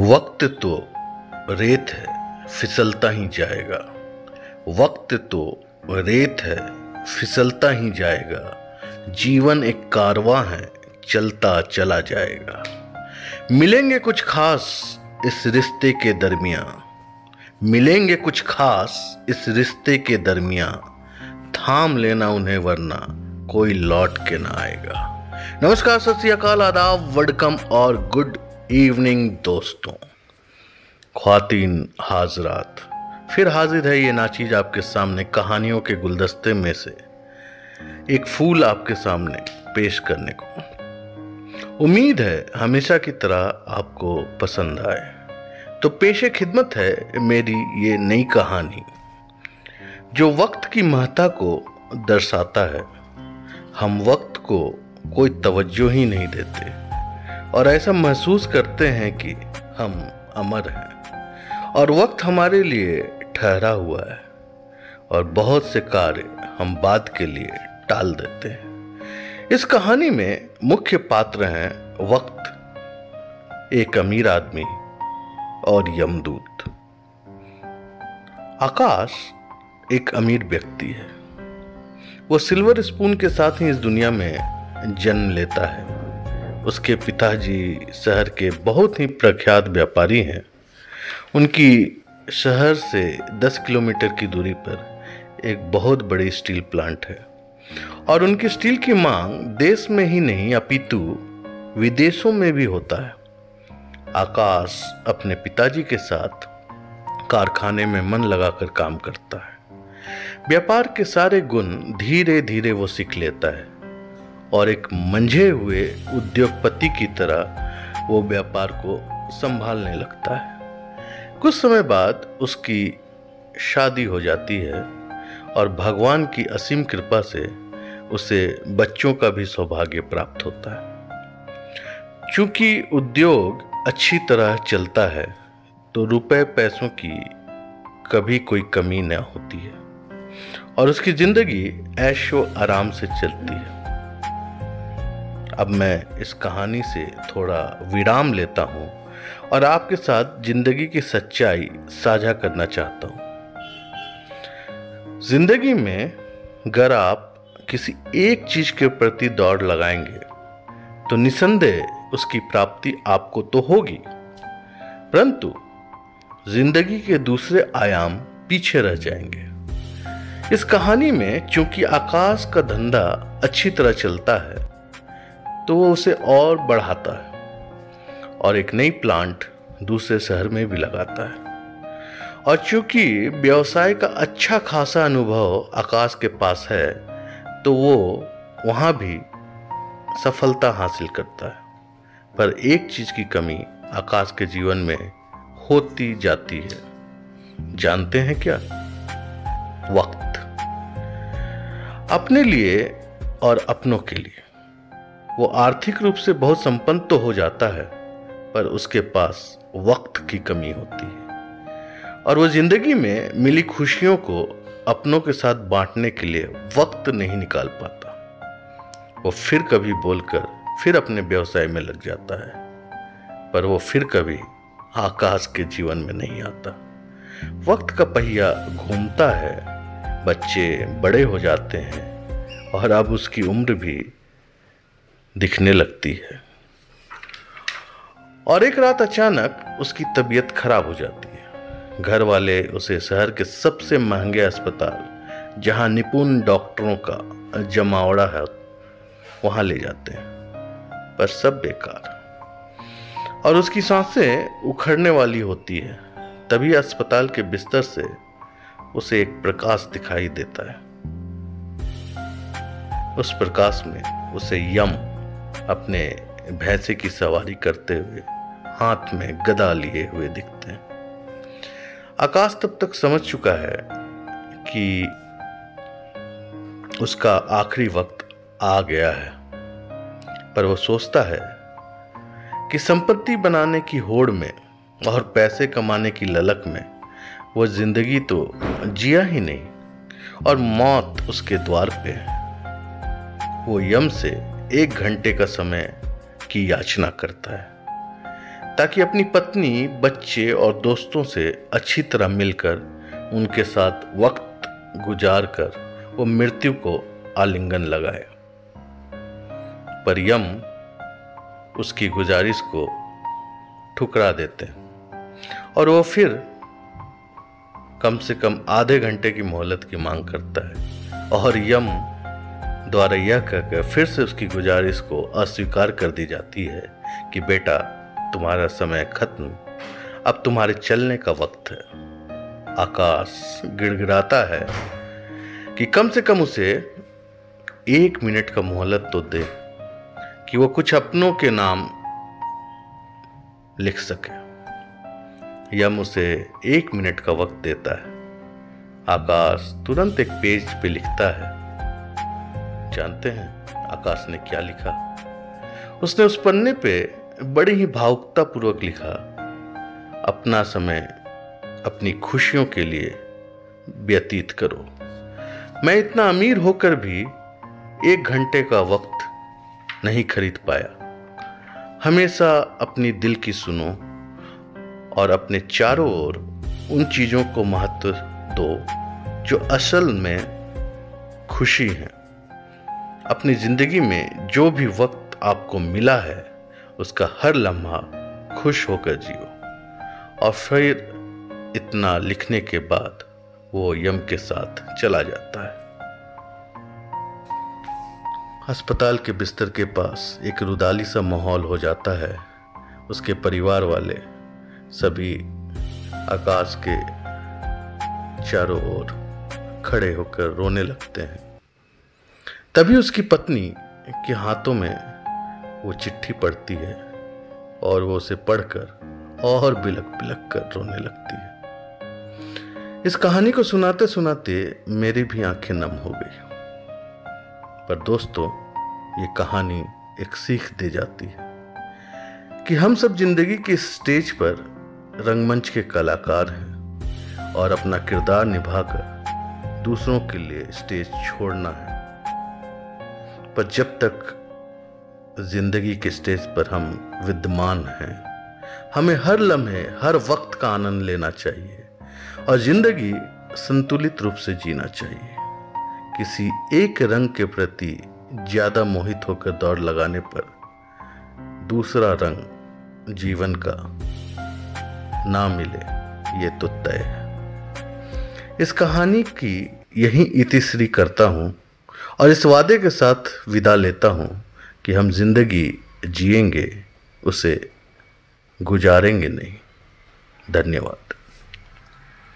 वक्त तो रेत है, फिसलता ही जाएगा। वक्त तो रेत है, फिसलता ही जाएगा। जीवन एक कारवां है, चलता चला जाएगा। मिलेंगे कुछ खास इस रिश्ते के दरमिया। मिलेंगे कुछ खास इस रिश्ते के दरमिया। थाम लेना उन्हें, वरना कोई लौट के ना आएगा। नमस्कार, सत आदाब, वडकम और गुड इवनिंग दोस्तों। खातिन हाजरात। फिर हाजिर है ये नाचीज आपके सामने, कहानियों के गुलदस्ते में से। एक फूल आपके सामने पेश करने को। उम्मीद है, हमेशा की तरह आपको पसंद आए। तो पेशे खिदमत है मेरी ये नई कहानी, जो वक्त की महत्ता को दर्शाता है। हम वक्त को कोई तवज्जो ही नहीं देते। और ऐसा महसूस करते हैं कि हम अमर हैं। और वक्त हमारे लिए ठहरा हुआ है और बहुत से कार्य हम बाद के लिए टाल देते हैं। इस कहानी में मुख्य पात्र हैं वक्त, एक अमीर आदमी और यमदूत। आकाश एक अमीर व्यक्ति है। वो सिल्वर स्पून के साथ ही इस दुनिया में जन्म लेता है। उसके पिताजी शहर के बहुत ही प्रख्यात व्यापारी हैं। उनकी शहर से 10 किलोमीटर की दूरी पर एक बहुत बड़ी स्टील प्लांट है। और उनकी स्टील की मांग देश में ही नहीं, अपितु विदेशों में भी होता है। आकाश अपने पिताजी के साथ कारखाने में मन लगाकर काम करता है। व्यापार के सारे गुण धीरे धीरे वो सीख लेता है। और एक मंझे हुए उद्योगपति की तरह वो व्यापार को संभालने लगता है। कुछ समय बाद उसकी शादी हो जाती है और भगवान की असीम कृपा से उसे बच्चों का भी सौभाग्य प्राप्त होता है। चूँकि उद्योग अच्छी तरह चलता है तो रुपए पैसों की कभी कोई कमी न होती है और उसकी ज़िंदगी ऐशो आराम से चलती है। अब मैं इस कहानी से थोड़ा विराम लेता हूँ और आपके साथ ज़िंदगी की सच्चाई साझा करना चाहता हूँ। ज़िंदगी में अगर आप किसी एक चीज़ के प्रति दौड़ लगाएँगे तो निसंदेह उसकी प्राप्ति आपको तो होगी। परंतु ज़िंदगी के दूसरे आयाम पीछे रह जाएँगे। इस कहानी में चूँकि आकाश का धंधा अच्छी तरह चलता है तो वो उसे और बढ़ाता है और एक नई प्लांट दूसरे शहर में भी लगाता है। और चूँकि व्यवसाय का अच्छा खासा अनुभव आकाश के पास है तो वो वहाँ भी सफलता हासिल करता है। पर एक चीज़ की कमी आकाश के जीवन में होती जाती है। जानते हैं क्या? वक्त। अपने लिए और अपनों के लिए। वो आर्थिक रूप से बहुत संपन्न तो हो जाता है, पर उसके पास वक्त की कमी होती है। और वो ज़िंदगी में मिली खुशियों को अपनों के साथ बांटने के लिए वक्त नहीं निकाल पाता। वो फिर कभी बोलकर फिर अपने व्यवसाय में लग जाता है, पर वो फिर कभी आकाश के जीवन में नहीं आता। वक्त का पहिया घूमता है, बच्चे बड़े हो जाते हैं, और अब उसकी उम्र भी दिखने लगती है। और एक रात अचानक उसकी तबीयत खराब हो जाती है। घर वाले उसे शहर के सबसे महँगे अस्पताल, जहाँ निपुण डॉक्टरों का जमावड़ा है, वहाँ ले जाते हैं। पर सब बेकार। और उसकी साँसें उखड़ने वाली होती है, तभी अस्पताल के बिस्तर से उसे एक प्रकाश दिखाई देता है। उस प्रकाश में उसे यम अपने भैंसे की सवारी करते हुए हाथ में गदा लिए हुए दिखते हैं। आकाश तब तक समझ चुका है कि उसका आखिरी वक्त आ गया है, पर वो सोचता है कि संपत्ति बनाने की होड़ में और पैसे कमाने की ललक में वो ज़िंदगी तो जिया ही नहीं और मौत उसके द्वार पे है। वो यम से एक घंटे का समय की याचना करता है, ताकि अपनी पत्नी, बच्चे और दोस्तों से अच्छी तरह मिलकर उनके साथ वक्त गुजार कर वो मृत्यु को आलिंगन लगाए। पर यम उसकी गुजारिश को ठुकरा देते हैं और वो फिर कम से कम आधे घंटे की मोहलत की मांग करता है। और यम द्वारा यह कहकर फिर से उसकी गुजारिश को अस्वीकार कर दी जाती है कि बेटा, तुम्हारा समय खत्म। अब तुम्हारे चलने का वक्त है। आकाश गिड़गिड़ाता है कि कम से कम उसे एक मिनट का मोहलत तो दे कि वो कुछ अपनों के नाम लिख सके। यम उसे एक मिनट का वक्त देता है। आकाश तुरंत एक पेज पे लिखता है। जानते हैं, आकाश ने क्या लिखा। उसने उस पन्ने पे बड़ी ही भावुकता पूर्वक लिखा, अपना समय, अपनी खुशियों के लिए व्यतीत करो। मैं इतना अमीर होकर भी एक घंटे का वक्त नहीं खरीद पाया। हमेशा अपनी दिल की सुनो और अपने चारों ओर उन चीज़ों को महत्व दो, जो असल में खुशी है। अपनी ज़िंदगी में जो भी वक्त आपको मिला है, उसका हर लम्हा खुश होकर जियो। और फिर इतना लिखने के बाद वो यम के साथ चला जाता है। अस्पताल के बिस्तर के पास एक रुदाली सा माहौल हो जाता है। उसके परिवार वाले सभी आकाश के चारों ओर खड़े होकर रोने लगते हैं। तभी उसकी पत्नी के हाथों में वो चिट्ठी पढ़ती है और वो उसे पढ़कर और बिलक बिलक कर रोने लगती है। इस कहानी को सुनाते सुनाते मेरी भी आँखें नम हो गई। पर दोस्तों, ये कहानी एक सीख दे जाती है कि हम सब ज़िंदगी के स्टेज पर रंगमंच के कलाकार हैं और अपना किरदार निभाकर दूसरों के लिए स्टेज छोड़ना है। पर जब तक ज़िंदगी के स्टेज पर हम विद्यमान हैं, हमें हर लम्हे, हर वक्त का आनंद लेना चाहिए और ज़िंदगी संतुलित रूप से जीना चाहिए। किसी एक रंग के प्रति ज़्यादा मोहित होकर दौड़ लगाने पर दूसरा रंग जीवन का ना मिले, ये तो तय है। इस कहानी की यही इतिश्री करता हूँ। और इस वादे के साथ विदा लेता हूँ कि हम ज़िंदगी जिएँगे, उसे गुजारेंगे नहीं। धन्यवाद।